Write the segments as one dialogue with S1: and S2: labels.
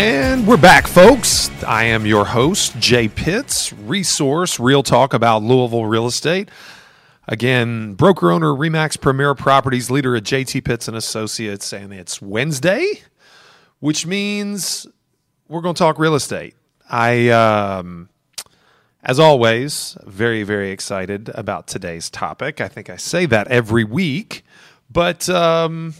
S1: And we're back, folks. I am your host, Jay Pitts, resource, real talk about Louisville real estate. Again, broker owner, Remax Premier Properties, leader at JT Pitts and Associates, and it's Wednesday, which means we're going to talk real estate. I, um, as always, very, very excited about today's topic. I think I say that every week, but um,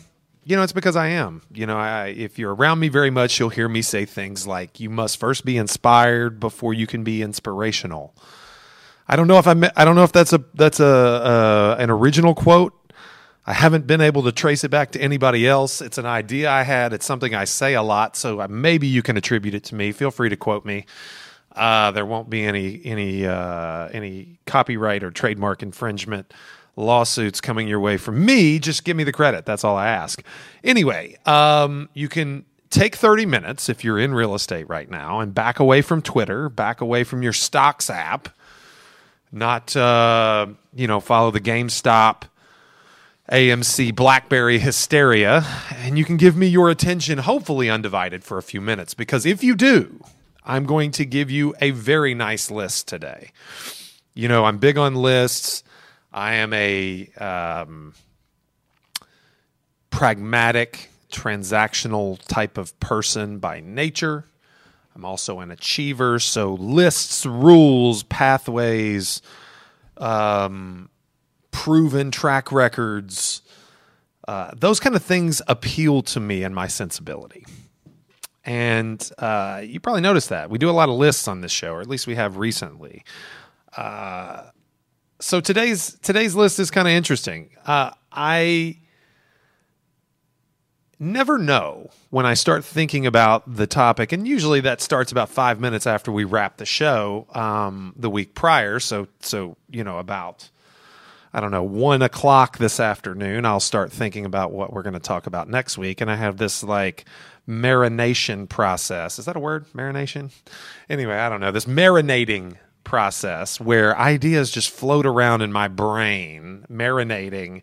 S1: you know, it's because I am. You know, I, if you're around me very much, you'll hear me say things like, "You must first be inspired before you can be inspirational." I don't know if I'm. I don't know if that's a that's a uh, an original quote. I haven't been able to trace it back to anybody else. It's an idea I had. It's something I say a lot, so maybe you can attribute it to me. Feel free to quote me. Uh, there won't be any any uh, any copyright or trademark infringement lawsuits coming your way from me. Just give me the credit. That's all I ask. Anyway, um, you can take 30 minutes if you're in real estate right now and back away from Twitter, back away from your stocks app, not, uh, you know, follow the GameStop. AMC Blackberry hysteria, and you can give me your attention, hopefully undivided, for a few minutes. Because if you do, I'm going to give you a very nice list today. You know, I'm big on lists. I am a um, pragmatic, transactional type of person by nature. I'm also an achiever, so lists, rules, pathways, um, proven track records, uh, those kind of things appeal to me and my sensibility. And uh, you probably noticed that. We do a lot of lists on this show, or at least we have recently. Uh, so today's today's list is kind of interesting. Uh, I never know when I start thinking about the topic, and usually that starts about five minutes after we wrap the show um, the week prior. So so you know about I don't know one o'clock this afternoon, I'll start thinking about what we're going to talk about next week, and I have this like marination process. Is that a word? Marination? Anyway, I don't know. This marinating process where ideas just float around in my brain, marinating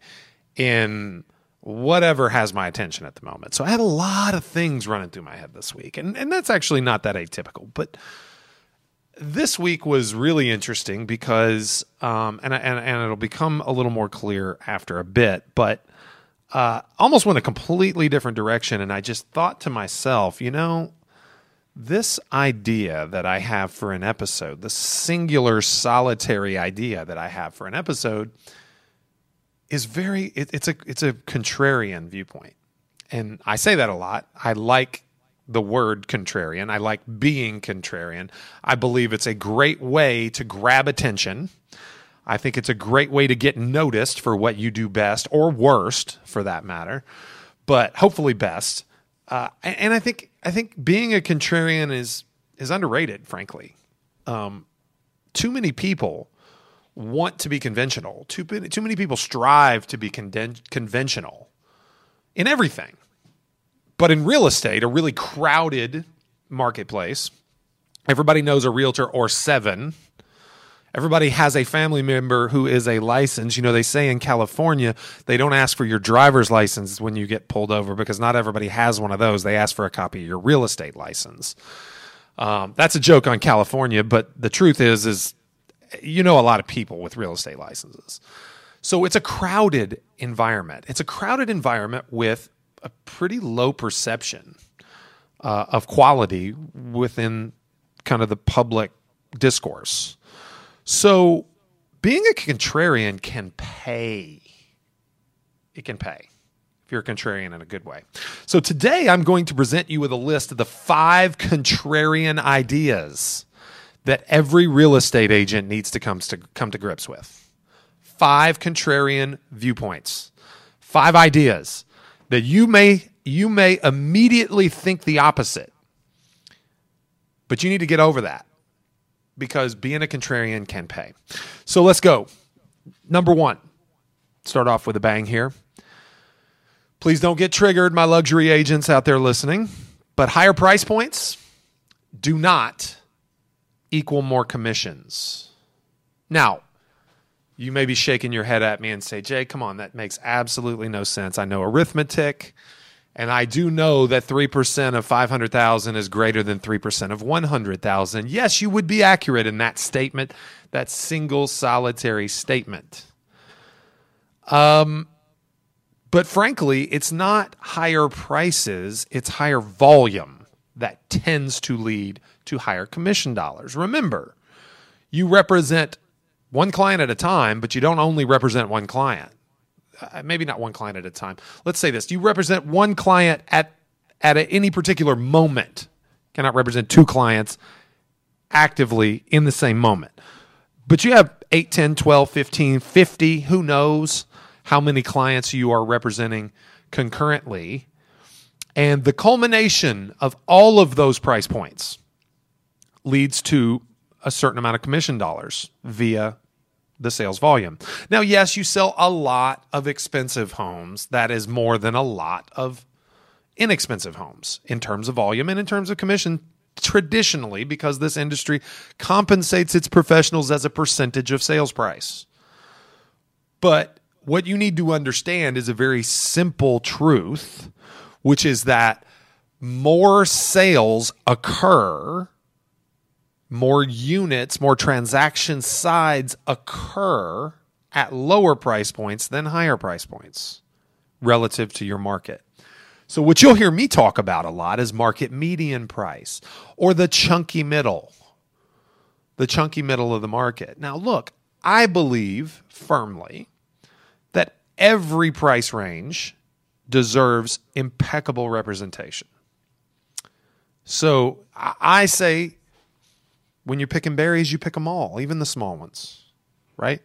S1: in whatever has my attention at the moment. So I had a lot of things running through my head this week, and, and that's actually not that atypical. But this week was really interesting because, um, and, and, and it'll become a little more clear after a bit, but uh, almost went a completely different direction. And I just thought to myself, you know, this idea that I have for an episode, the singular solitary idea that I have for an episode, is very it, it's a it's a contrarian viewpoint. And I say that a lot. I like the word contrarian. I like being contrarian. I believe it's a great way to grab attention. I think it's a great way to get noticed for what you do best or worst for that matter, but hopefully best. Uh, and I think I think being a contrarian is is underrated, frankly. Um, too many people want to be conventional. Too too many people strive to be conventional in everything. But in real estate, a really crowded marketplace, everybody knows a realtor or seven. Everybody has a family member who is a license. You know, they say in California, they don't ask for your driver's license when you get pulled over because not everybody has one of those. They ask for a copy of your real estate license. Um, that's a joke on California, but the truth is, is you know a lot of people with real estate licenses. So it's a crowded environment. It's a crowded environment with a pretty low perception uh, of quality within kind of the public discourse. So being a contrarian can pay. It can pay if you're a contrarian in a good way. So today I'm going to present you with a list of the five contrarian ideas that every real estate agent needs to come to come to grips with. Five contrarian viewpoints. Five ideas that you may you may immediately think the opposite. But you need to get over that because being a contrarian can pay. So let's go. Number 1. Start off with a bang here. Please don't get triggered, my luxury agents out there listening. But higher price points do not equal more commissions. Now, you may be shaking your head at me and say, Jay, come on, that makes absolutely no sense. I know arithmetic, and I do know that 3% of 500,000 is greater than 3% of 100,000. Yes, you would be accurate in that statement, that single solitary statement. Um, but frankly, it's not higher prices, it's higher volume that tends to lead to higher commission dollars. Remember, you represent one client at a time, but you don't only represent one client. Uh, maybe not one client at a time. Let's say this: Do you represent one client at at a, any particular moment. Cannot represent two clients actively in the same moment. But you have 8, 10, 12, 15, 50, who knows how many clients you are representing concurrently. And the culmination of all of those price points leads to a certain amount of commission dollars via the sales volume. Now, yes, you sell a lot of expensive homes. That is more than a lot of inexpensive homes in terms of volume and in terms of commission traditionally because this industry compensates its professionals as a percentage of sales price. But what you need to understand is a very simple truth, which is that more sales occur more units, more transaction sides occur at lower price points than higher price points relative to your market. So, what you'll hear me talk about a lot is market median price or the chunky middle, the chunky middle of the market. Now, look, I believe firmly that every price range deserves impeccable representation. So, I say when you're picking berries, you pick them all, even the small ones, right?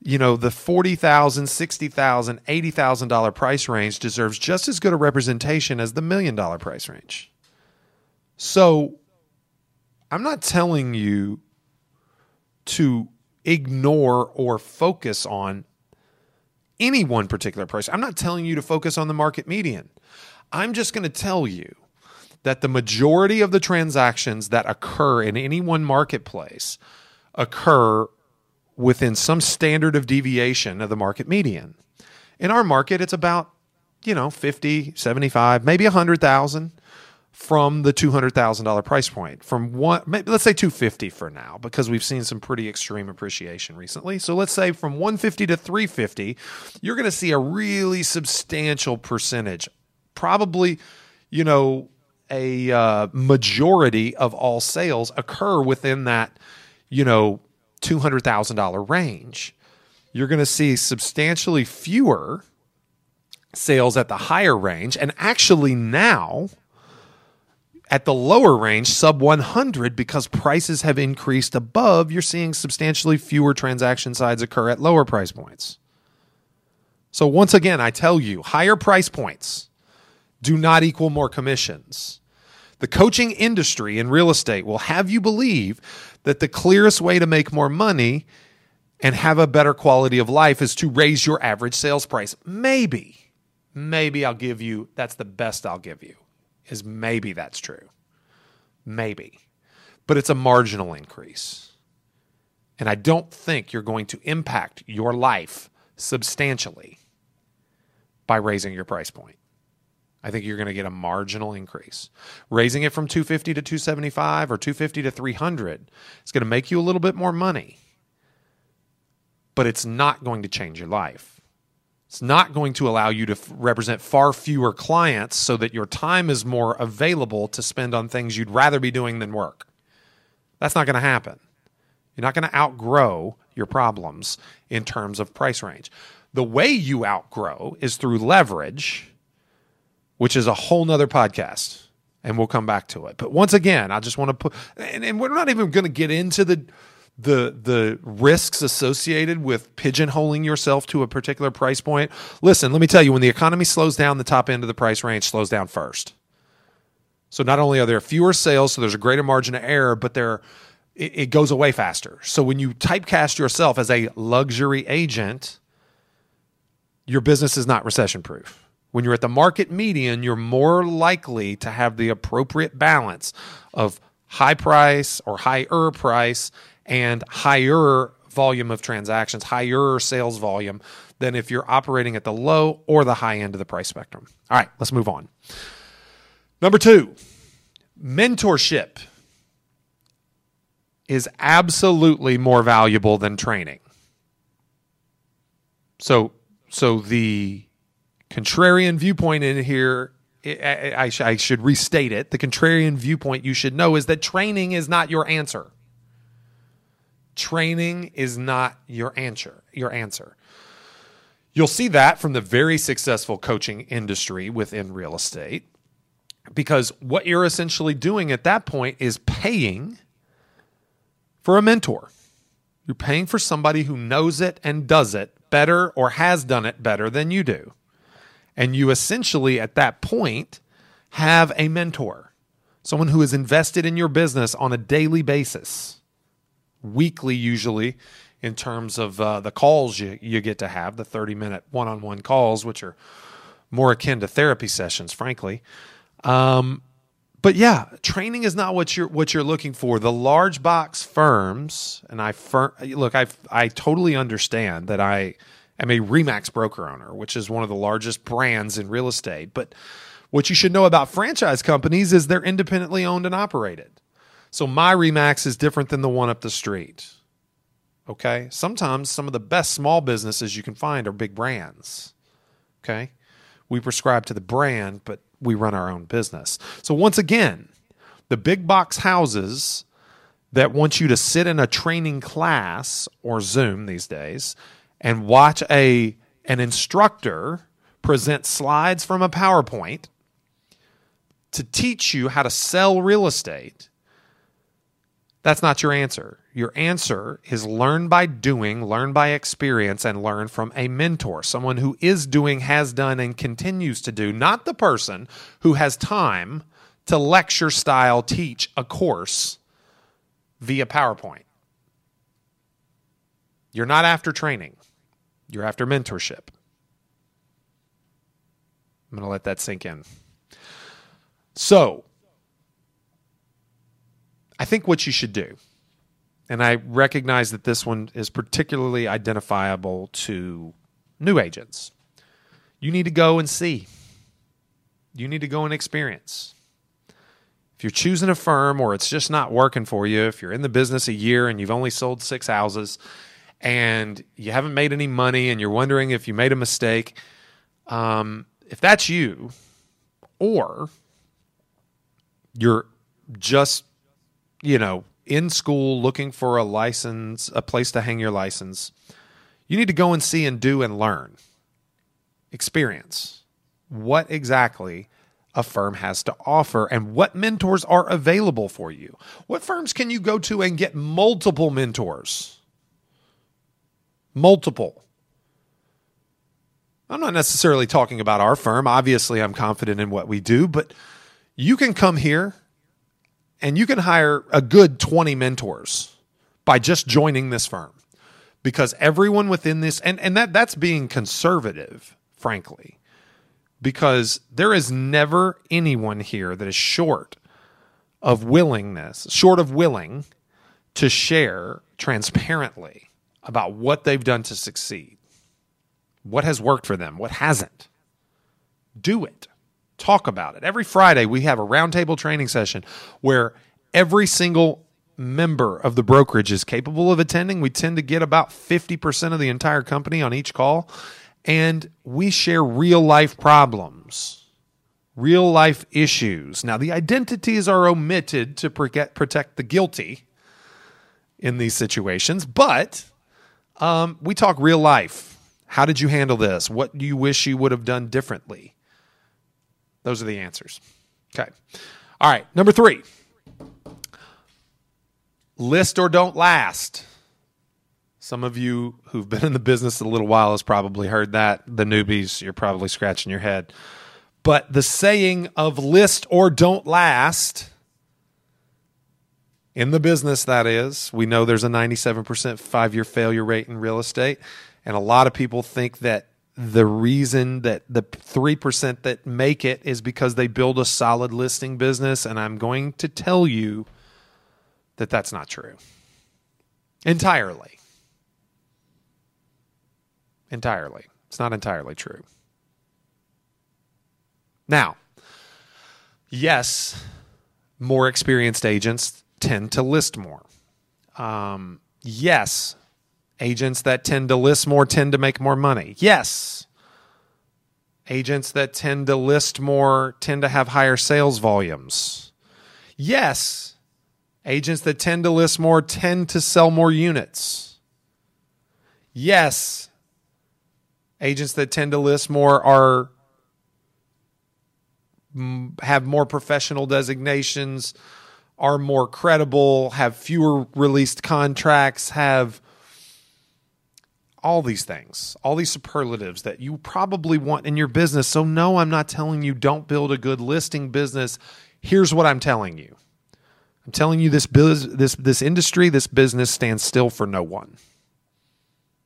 S1: You know, the $40,000, $60,000, $80,000 price range deserves just as good a representation as the million dollar price range. So I'm not telling you to ignore or focus on any one particular price. I'm not telling you to focus on the market median. I'm just going to tell you that the majority of the transactions that occur in any one marketplace occur within some standard of deviation of the market median. In our market, it's about, you know, 50, 75, maybe 100,000 from the $200,000 price point. From one, maybe, let's say 250 for now, because we've seen some pretty extreme appreciation recently. So let's say from 150 to 350, you're going to see a really substantial percentage. Probably, you know, a uh, majority of all sales occur within that, you know, $200,000 range. You're going to see substantially fewer sales at the higher range. And actually, now at the lower range, sub 100, because prices have increased above, you're seeing substantially fewer transaction sides occur at lower price points. So, once again, I tell you, higher price points do not equal more commissions. The coaching industry in real estate will have you believe that the clearest way to make more money and have a better quality of life is to raise your average sales price. Maybe, maybe I'll give you, that's the best I'll give you, is maybe that's true. Maybe. But it's a marginal increase. And I don't think you're going to impact your life substantially by raising your price point. I think you're going to get a marginal increase. Raising it from 250 to 275 or 250 to 300 is going to make you a little bit more money. But it's not going to change your life. It's not going to allow you to f- represent far fewer clients so that your time is more available to spend on things you'd rather be doing than work. That's not going to happen. You're not going to outgrow your problems in terms of price range. The way you outgrow is through leverage which is a whole nother podcast and we'll come back to it. But once again, I just want to put, and, and we're not even going to get into the the the risks associated with pigeonholing yourself to a particular price point. Listen, let me tell you, when the economy slows down, the top end of the price range slows down first. So not only are there fewer sales, so there's a greater margin of error, but there it, it goes away faster. So when you typecast yourself as a luxury agent, your business is not recession proof. When you're at the market median, you're more likely to have the appropriate balance of high price or higher price and higher volume of transactions, higher sales volume than if you're operating at the low or the high end of the price spectrum. All right, let's move on. Number two, mentorship is absolutely more valuable than training. So, so the contrarian viewpoint in here, I, I, I should restate it. The contrarian viewpoint you should know is that training is not your answer. Training is not your answer. Your answer. You'll see that from the very successful coaching industry within real estate because what you're essentially doing at that point is paying for a mentor. You're paying for somebody who knows it and does it better or has done it better than you do. And you essentially, at that point, have a mentor, someone who is invested in your business on a daily basis, weekly, usually, in terms of uh, the calls you, you get to have, the 30 minute one on one calls, which are more akin to therapy sessions, frankly. Um, but yeah, training is not what you're what you're looking for. The large box firms, and I fir- look, I I totally understand that I am a Remax broker owner, which is one of the largest brands in real estate. But what you should know about franchise companies is they're independently owned and operated. So my Remax is different than the one up the street. Okay, sometimes some of the best small businesses you can find are big brands. Okay, we prescribe to the brand, but we run our own business. So once again, the big box houses that want you to sit in a training class or Zoom these days and watch a an instructor present slides from a PowerPoint to teach you how to sell real estate. That's not your answer. Your answer is learn by doing, learn by experience, and learn from a mentor, someone who is doing, has done, and continues to do, not the person who has time to lecture style teach a course via PowerPoint. You're not after training, you're after mentorship. I'm going to let that sink in. So, I think what you should do and I recognize that this one is particularly identifiable to new agents. You need to go and see. You need to go and experience. If you're choosing a firm or it's just not working for you, if you're in the business a year and you've only sold six houses and you haven't made any money and you're wondering if you made a mistake, um, if that's you, or you're just, you know, in school looking for a license, a place to hang your license, you need to go and see and do and learn. Experience what exactly a firm has to offer and what mentors are available for you. What firms can you go to and get multiple mentors? Multiple. I'm not necessarily talking about our firm. Obviously, I'm confident in what we do, but you can come here and you can hire a good 20 mentors by just joining this firm because everyone within this and, and that that's being conservative frankly because there is never anyone here that is short of willingness short of willing to share transparently about what they've done to succeed what has worked for them what hasn't do it talk about it. Every Friday, we have a roundtable training session where every single member of the brokerage is capable of attending. We tend to get about 50% of the entire company on each call, and we share real life problems, real life issues. Now, the identities are omitted to protect the guilty in these situations, but um, we talk real life. How did you handle this? What do you wish you would have done differently? Those are the answers. Okay. All right. Number three list or don't last. Some of you who've been in the business a little while has probably heard that. The newbies, you're probably scratching your head. But the saying of list or don't last in the business, that is, we know there's a 97% five year failure rate in real estate. And a lot of people think that the reason that the 3% that make it is because they build a solid listing business. And I'm going to tell you that that's not true entirely. Entirely. It's not entirely true. Now, yes, more experienced agents tend to list more. Um, yes, agents that tend to list more tend to make more money. Yes, agents that tend to list more tend to have higher sales volumes. Yes, agents that tend to list more tend to sell more units. Yes, agents that tend to list more are have more professional designations, are more credible, have fewer released contracts, have all these things, all these superlatives that you probably want in your business. So, no, I'm not telling you don't build a good listing business. Here's what I'm telling you I'm telling you this, biz, this, this industry, this business stands still for no one.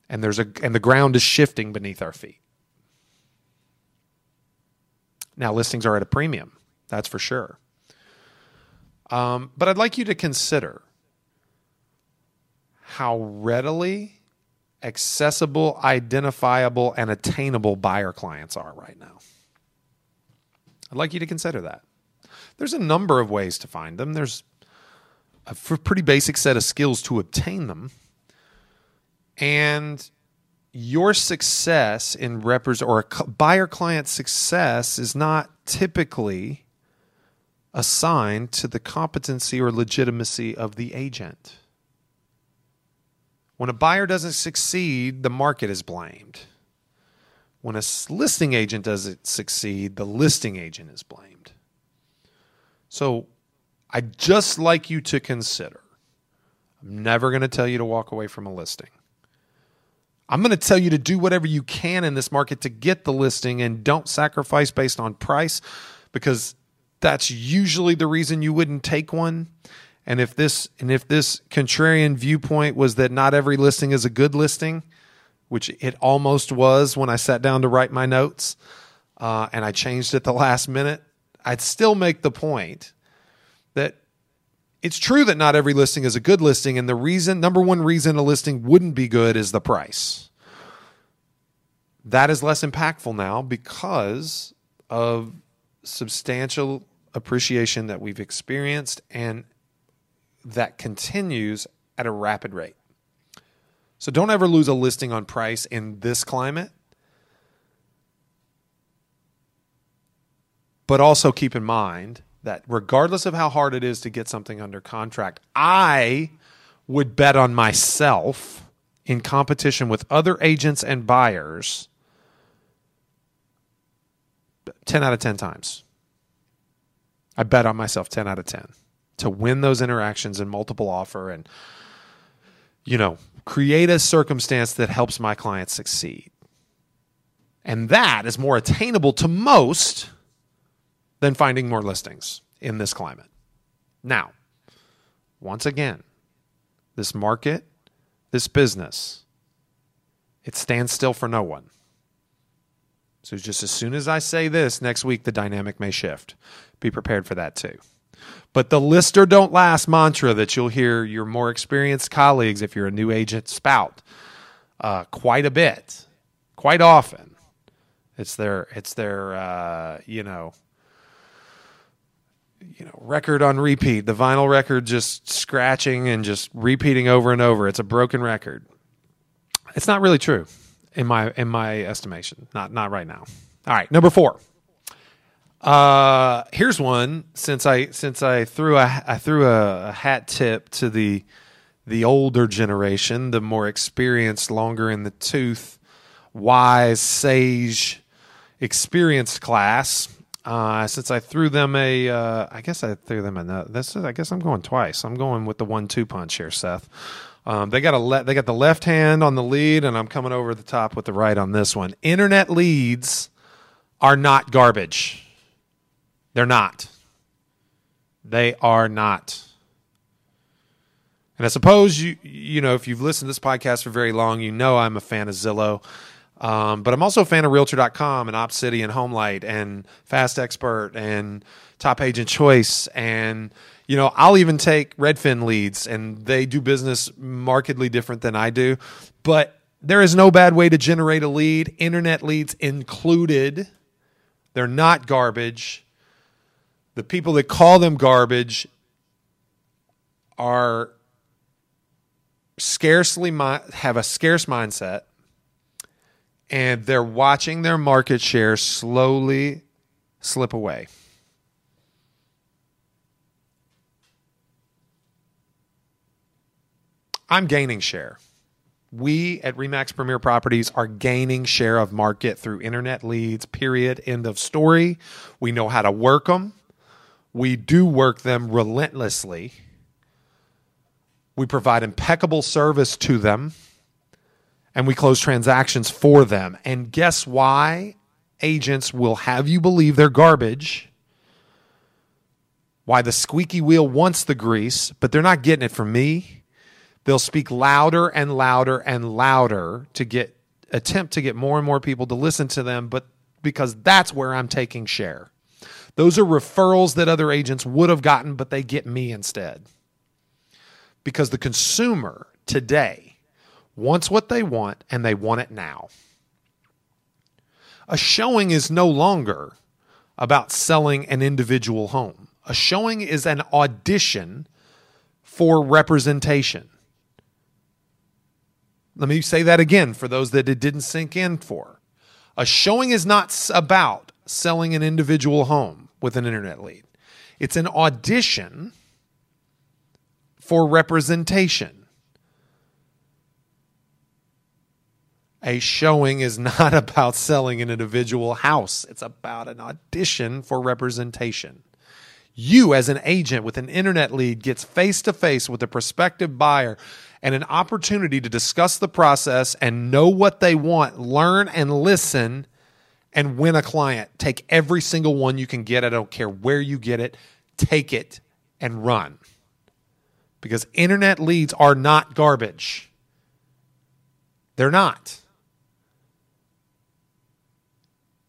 S1: And, there's a, and the ground is shifting beneath our feet. Now, listings are at a premium, that's for sure. Um, but I'd like you to consider how readily accessible, identifiable, and attainable buyer clients are right now. I'd like you to consider that. There's a number of ways to find them. There's a pretty basic set of skills to obtain them. And your success in represent or a buyer client success is not typically assigned to the competency or legitimacy of the agent. When a buyer doesn't succeed, the market is blamed. When a listing agent doesn't succeed, the listing agent is blamed. So I'd just like you to consider I'm never going to tell you to walk away from a listing. I'm going to tell you to do whatever you can in this market to get the listing and don't sacrifice based on price because that's usually the reason you wouldn't take one. And if this and if this contrarian viewpoint was that not every listing is a good listing, which it almost was when I sat down to write my notes, uh, and I changed it the last minute, I'd still make the point that it's true that not every listing is a good listing, and the reason, number one reason a listing wouldn't be good is the price. That is less impactful now because of substantial appreciation that we've experienced and that continues at a rapid rate. So don't ever lose a listing on price in this climate. But also keep in mind that regardless of how hard it is to get something under contract, I would bet on myself in competition with other agents and buyers 10 out of 10 times. I bet on myself 10 out of 10 to win those interactions and multiple offer and, you know, create a circumstance that helps my client succeed. And that is more attainable to most than finding more listings in this climate. Now, once again, this market, this business, it stands still for no one. So just as soon as I say this, next week the dynamic may shift. Be prepared for that too. But the lister don't last mantra that you'll hear your more experienced colleagues, if you're a new agent, spout uh, quite a bit, quite often. It's their, it's their, uh, you know, you know record on repeat the vinyl record just scratching and just repeating over and over it's a broken record it's not really true in my in my estimation not not right now all right number 4 uh here's one since i since i threw a i threw a, a hat tip to the the older generation the more experienced longer in the tooth wise sage experienced class Uh, since I threw them a, uh, I guess I threw them a. This is, I guess I'm going twice. I'm going with the one-two punch here, Seth. Um, they got a le- they got the left hand on the lead, and I'm coming over the top with the right on this one. Internet leads are not garbage. They're not. They are not. And I suppose you you know if you've listened to this podcast for very long, you know I'm a fan of Zillow. Um, but I'm also a fan of Realtor.com and OpCity and HomeLight and Fast Expert and Top Agent Choice and you know I'll even take Redfin leads and they do business markedly different than I do, but there is no bad way to generate a lead, internet leads included. They're not garbage. The people that call them garbage are scarcely have a scarce mindset and they're watching their market share slowly slip away. I'm gaining share. We at Remax Premier Properties are gaining share of market through internet leads, period. End of story. We know how to work them. We do work them relentlessly. We provide impeccable service to them and we close transactions for them. And guess why agents will have you believe they're garbage? Why the squeaky wheel wants the grease, but they're not getting it from me. They'll speak louder and louder and louder to get attempt to get more and more people to listen to them, but because that's where I'm taking share. Those are referrals that other agents would have gotten, but they get me instead. Because the consumer today wants what they want and they want it now. A showing is no longer about selling an individual home. A showing is an audition for representation. Let me say that again for those that it didn't sink in for. A showing is not about selling an individual home with an internet lead, it's an audition for representation. a showing is not about selling an individual house, it's about an audition for representation. You, as an agent with an internet lead, gets face to face with a prospective buyer and an opportunity to discuss the process and know what they want, learn and listen, and win a client. Take every single one you can get. I don't care where you get it, take it and run. Because internet leads are not garbage. They're not.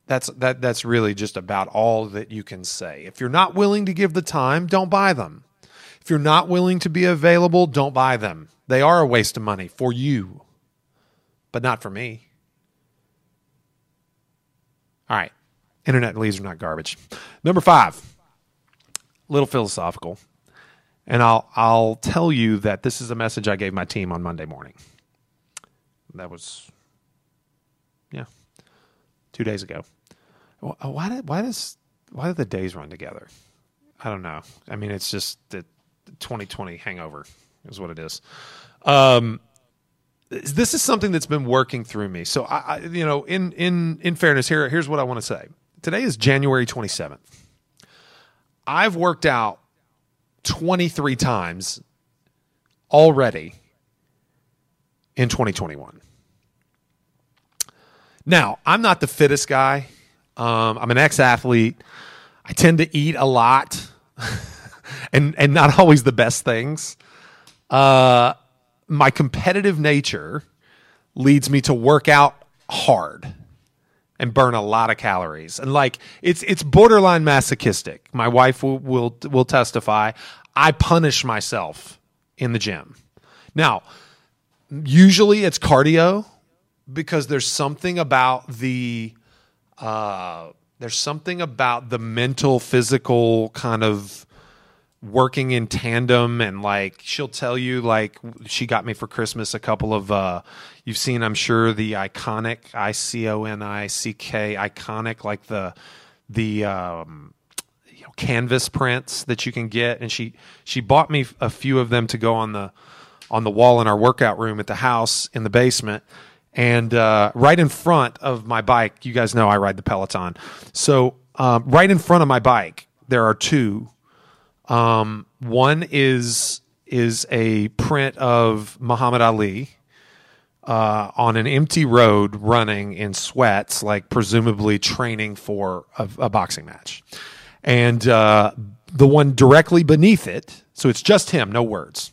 S1: That's that that's really just about all that you can say. If you're not willing to give the time, don't buy them. If you're not willing to be available, don't buy them. They are a waste of money for you, but not for me. All right. Internet leads are not garbage. Number 5. Little philosophical. And I'll I'll tell you that this is a message I gave my team on Monday morning. That was yeah, 2 days ago. Why did why does why do the days run together? I don't know. I mean, it's just the 2020 hangover is what it is. Um, this is something that's been working through me. So I, I, you know, in in in fairness, here here's what I want to say. Today is January 27th. I've worked out 23 times already in 2021. Now, I'm not the fittest guy. Um, I'm an ex athlete. I tend to eat a lot and, and not always the best things. Uh, my competitive nature leads me to work out hard and burn a lot of calories. And like it's it's borderline masochistic. My wife will will, will testify. I punish myself in the gym. Now, usually it's cardio because there's something about the uh, there's something about the mental, physical kind of working in tandem and like she'll tell you like she got me for christmas a couple of uh you've seen i'm sure the iconic i-c-o-n-i-c-k iconic like the the um you know canvas prints that you can get and she she bought me a few of them to go on the on the wall in our workout room at the house in the basement and uh, right in front of my bike, you guys know I ride the Peloton. So um, right in front of my bike, there are two. Um, one is is a print of Muhammad Ali uh, on an empty road running in sweats, like presumably training for a, a boxing match. And uh, the one directly beneath it, so it's just him, no words,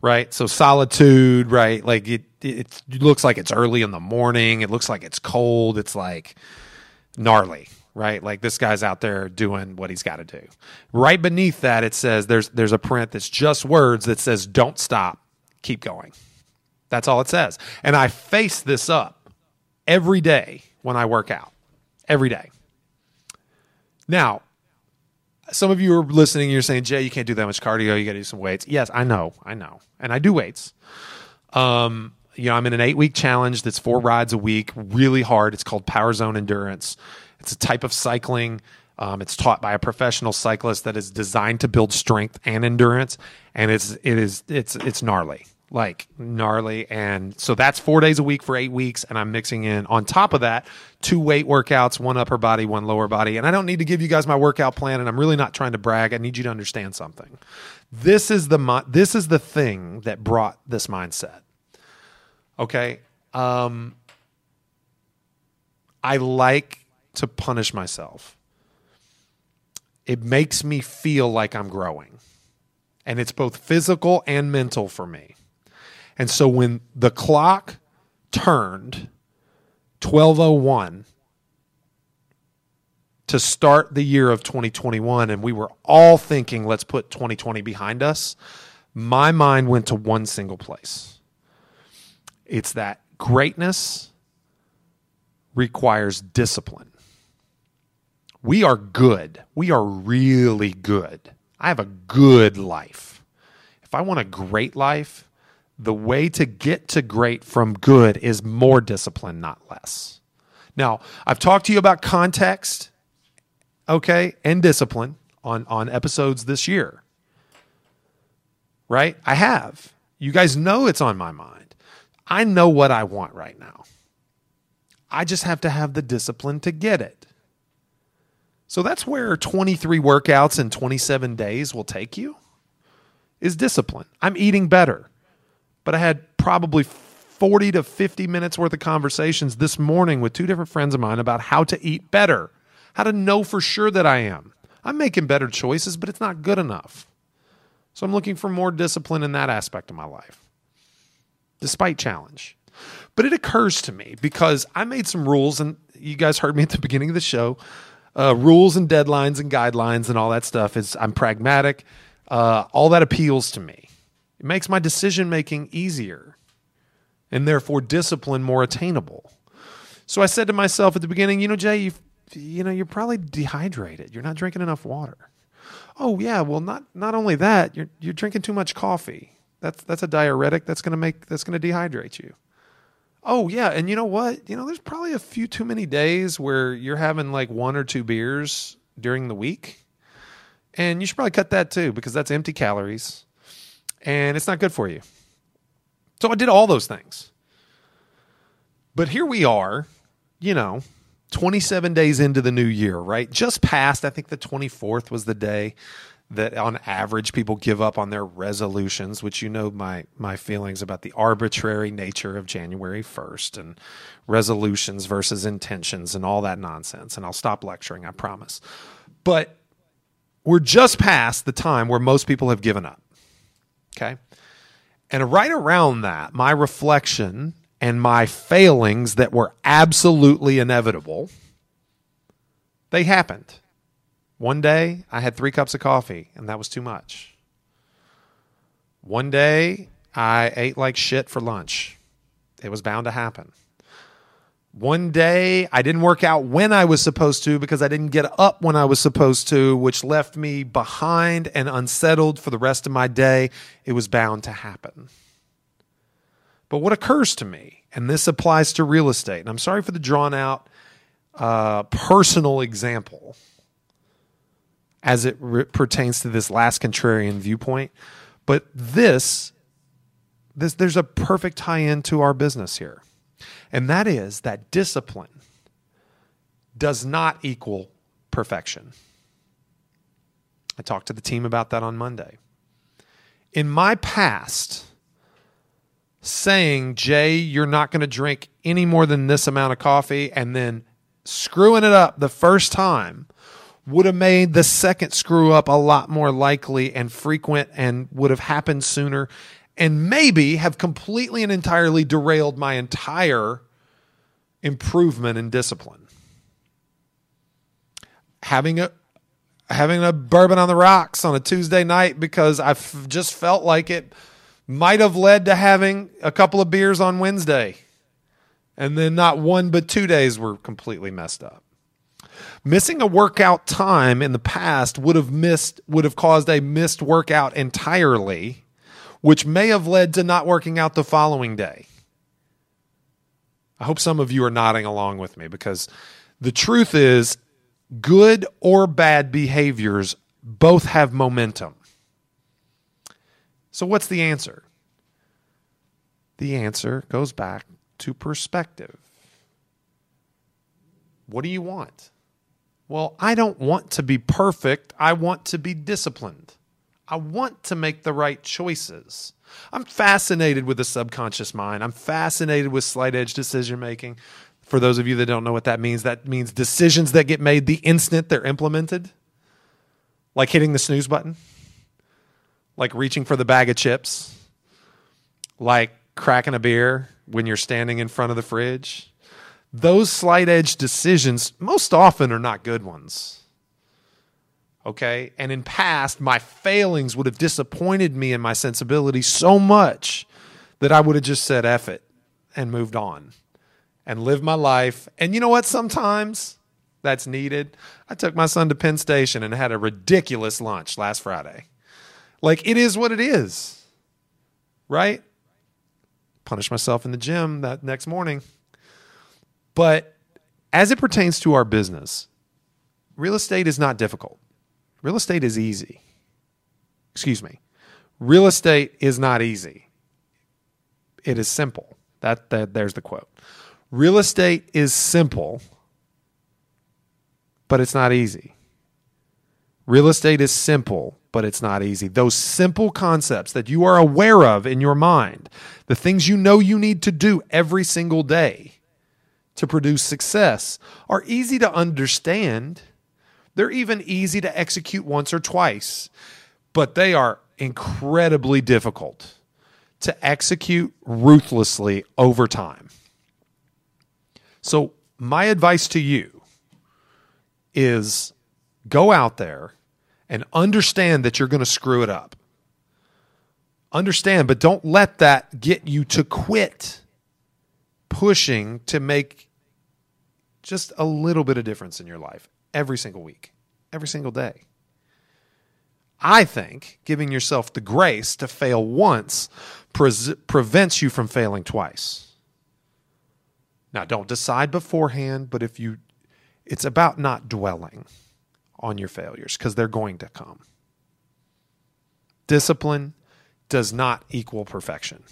S1: right? So solitude, right? Like it, it, it looks like it's early in the morning. It looks like it's cold. It's like gnarly, right? Like this guy's out there doing what he's got to do. Right beneath that, it says there's there's a print that's just words that says "Don't stop, keep going." That's all it says. And I face this up every day when I work out. Every day. Now, some of you are listening, And you're saying, Jay, you can't do that much cardio. You got to do some weights. Yes, I know. I know. And I do weights. Um, you know, I'm in an eight week challenge that's four rides a week, really hard. It's called Power Zone Endurance. It's a type of cycling. Um, it's taught by a professional cyclist that is designed to build strength and endurance, and it's it is it's it's gnarly like gnarly. And so that's four days a week for eight weeks. And I'm mixing in on top of that two weight workouts, one upper body, one lower body. And I don't need to give you guys my workout plan. And I'm really not trying to brag. I need you to understand something. This is the this is the thing that brought this mindset. Okay. Um, I like to punish myself. It makes me feel like I'm growing. And it's both physical and mental for me. And so when the clock turned 1201 to start the year of 2021 and we were all thinking let's put 2020 behind us, my mind went to one single place. It's that greatness requires discipline. We are good. We are really good. I have a good life. If I want a great life, the way to get to great from good is more discipline, not less. Now, I've talked to you about context, okay, and discipline on, on episodes this year. Right? I have. You guys know it's on my mind. I know what I want right now. I just have to have the discipline to get it. So that's where 23 workouts in 27 days will take you is discipline. I'm eating better but I had probably 40 to 50 minutes worth of conversations this morning with two different friends of mine about how to eat better, how to know for sure that I am. I'm making better choices, but it's not good enough. So I'm looking for more discipline in that aspect of my life, despite challenge. But it occurs to me because I made some rules, and you guys heard me at the beginning of the show. Uh, rules and deadlines and guidelines and all that stuff is I'm pragmatic. Uh, all that appeals to me. It makes my decision making easier and therefore discipline more attainable. So I said to myself at the beginning, you know, Jay, you you know, you're probably dehydrated. You're not drinking enough water. Oh yeah, well not not only that, you're you're drinking too much coffee. That's that's a diuretic that's to make that's going to dehydrate you. Oh yeah, and you know what? You know, there's probably a few too many days where you're having like one or two beers during the week. And you should probably cut that too because that's empty calories and it's not good for you. So I did all those things. But here we are, you know, 27 days into the new year, right? Just past, I think the 24th was the day that on average people give up on their resolutions, which you know my my feelings about the arbitrary nature of January 1st and resolutions versus intentions and all that nonsense. And I'll stop lecturing, I promise. But we're just past the time where most people have given up. Okay. And right around that, my reflection and my failings that were absolutely inevitable, they happened. One day, I had three cups of coffee, and that was too much. One day, I ate like shit for lunch. It was bound to happen. One day I didn't work out when I was supposed to because I didn't get up when I was supposed to, which left me behind and unsettled for the rest of my day. It was bound to happen. But what occurs to me, and this applies to real estate, and I'm sorry for the drawn out uh, personal example as it re- pertains to this last contrarian viewpoint, but this, this there's a perfect tie in to our business here and that is that discipline does not equal perfection. I talked to the team about that on Monday. In my past, saying, Jay, you're not going to drink any more than this amount of coffee, and then screwing it up the first time would have made the second screw up a lot more likely and frequent and would have happened sooner and maybe have completely and entirely derailed my entire improvement in discipline. Having a having a bourbon on the rocks on a Tuesday night because I f- just felt like it might have led to having a couple of beers on Wednesday. And then not one but two days were completely messed up. Missing a workout time in the past would have missed would have caused a missed workout entirely, which may have led to not working out the following day. I hope some of you are nodding along with me because the truth is good or bad behaviors both have momentum. So, what's the answer? The answer goes back to perspective. What do you want? Well, I don't want to be perfect. I want to be disciplined. I want to make the right choices. I'm fascinated with the subconscious mind. I'm fascinated with slight edge decision making. For those of you that don't know what that means, that means decisions that get made the instant they're implemented, like hitting the snooze button, like reaching for the bag of chips, like cracking a beer when you're standing in front of the fridge those slight edge decisions most often are not good ones. Okay. And in past, my failings would have disappointed me in my sensibility so much that I would have just said F it and moved on and lived my life. And you know what? Sometimes that's needed. I took my son to Penn Station and had a ridiculous lunch last Friday. Like it is what it is, right? Punish myself in the gym that next morning. But as it pertains to our business, real estate is not difficult. Real estate is easy. Excuse me. Real estate is not easy. It is simple. That, that there's the quote. Real estate is simple, but it's not easy. Real estate is simple, but it's not easy. Those simple concepts that you are aware of in your mind, the things you know you need to do every single day, to produce success are easy to understand. They're even easy to execute once or twice, but they are incredibly difficult to execute ruthlessly over time. So, my advice to you is go out there and understand that you're going to screw it up. Understand, but don't let that get you to quit pushing to make just a little bit of difference in your life every single week, every single day. I think giving yourself the grace to fail once pre- prevents you from failing twice. Now, don't decide beforehand, but if you, it's about not dwelling on your failures because they're going to come. Discipline does not equal perfection.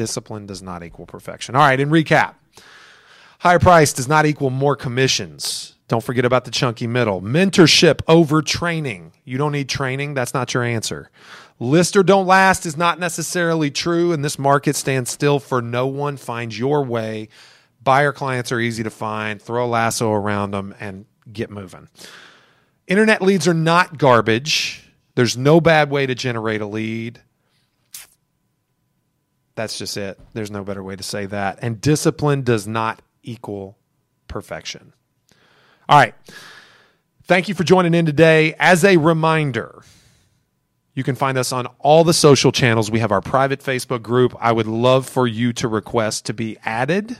S1: Discipline does not equal perfection. All right, in recap, higher price does not equal more commissions. Don't forget about the chunky middle. Mentorship over training. You don't need training. That's not your answer. List or don't last is not necessarily true, and this market stands still for no one. Find your way. Buyer clients are easy to find. Throw a lasso around them and get moving. Internet leads are not garbage. There's no bad way to generate a lead. That's just it. There's no better way to say that. And discipline does not equal perfection. All right. Thank you for joining in today. As a reminder, you can find us on all the social channels. We have our private Facebook group. I would love for you to request to be added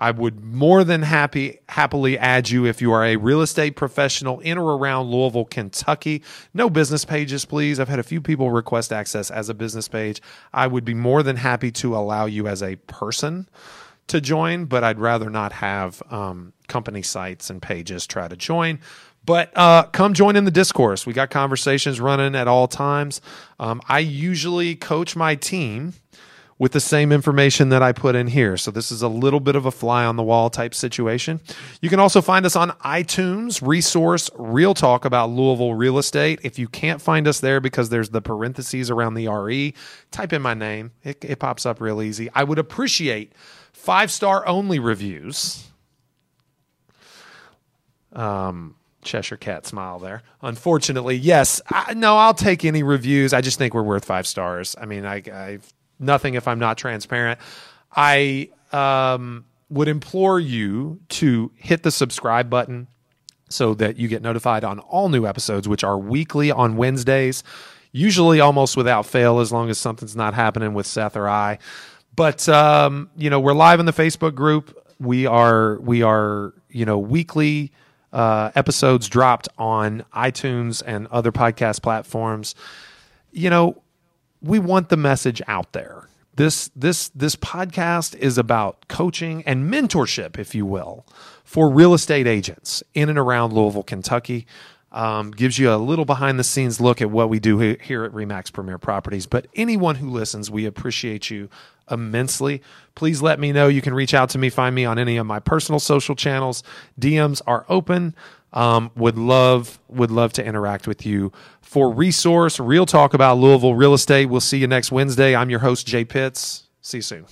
S1: I would more than happy happily add you if you are a real estate professional in or around Louisville, Kentucky. No business pages, please. I've had a few people request access as a business page. I would be more than happy to allow you as a person to join, but I'd rather not have um, company sites and pages try to join. But uh, come join in the discourse. We got conversations running at all times. Um, I usually coach my team with the same information that I put in here. So this is a little bit of a fly on the wall type situation. You can also find us on iTunes, Resource, Real Talk about Louisville real estate. If you can't find us there because there's the parentheses around the RE, type in my name. It, it pops up real easy. I would appreciate five star only reviews. Um, Cheshire Cat smile there. Unfortunately, yes. I, no, I'll take any reviews. I just think we're worth five stars. I mean, I, I've nothing if I'm not transparent. I um, would implore you to hit the subscribe button so that you get notified on all new episodes, which are weekly on Wednesdays, usually almost without fail, as long as something's not happening with Seth or I. But um, you know, we're live in the Facebook group. We are we are you know weekly uh, episodes dropped on iTunes and other podcast platforms. You know, we want the message out there. This this this podcast is about coaching and mentorship, if you will, for real estate agents in and around Louisville, Kentucky. Um, gives you a little behind the scenes look at what we do here at RE/MAX Premier Properties. But anyone who listens, we appreciate you immensely. Please let me know. You can reach out to me, find me on any of my personal social channels. DMs are open. Um, would love would love to interact with you for resource real talk about Louisville real estate. We'll see you next Wednesday. I'm your host Jay Pitts. See you soon.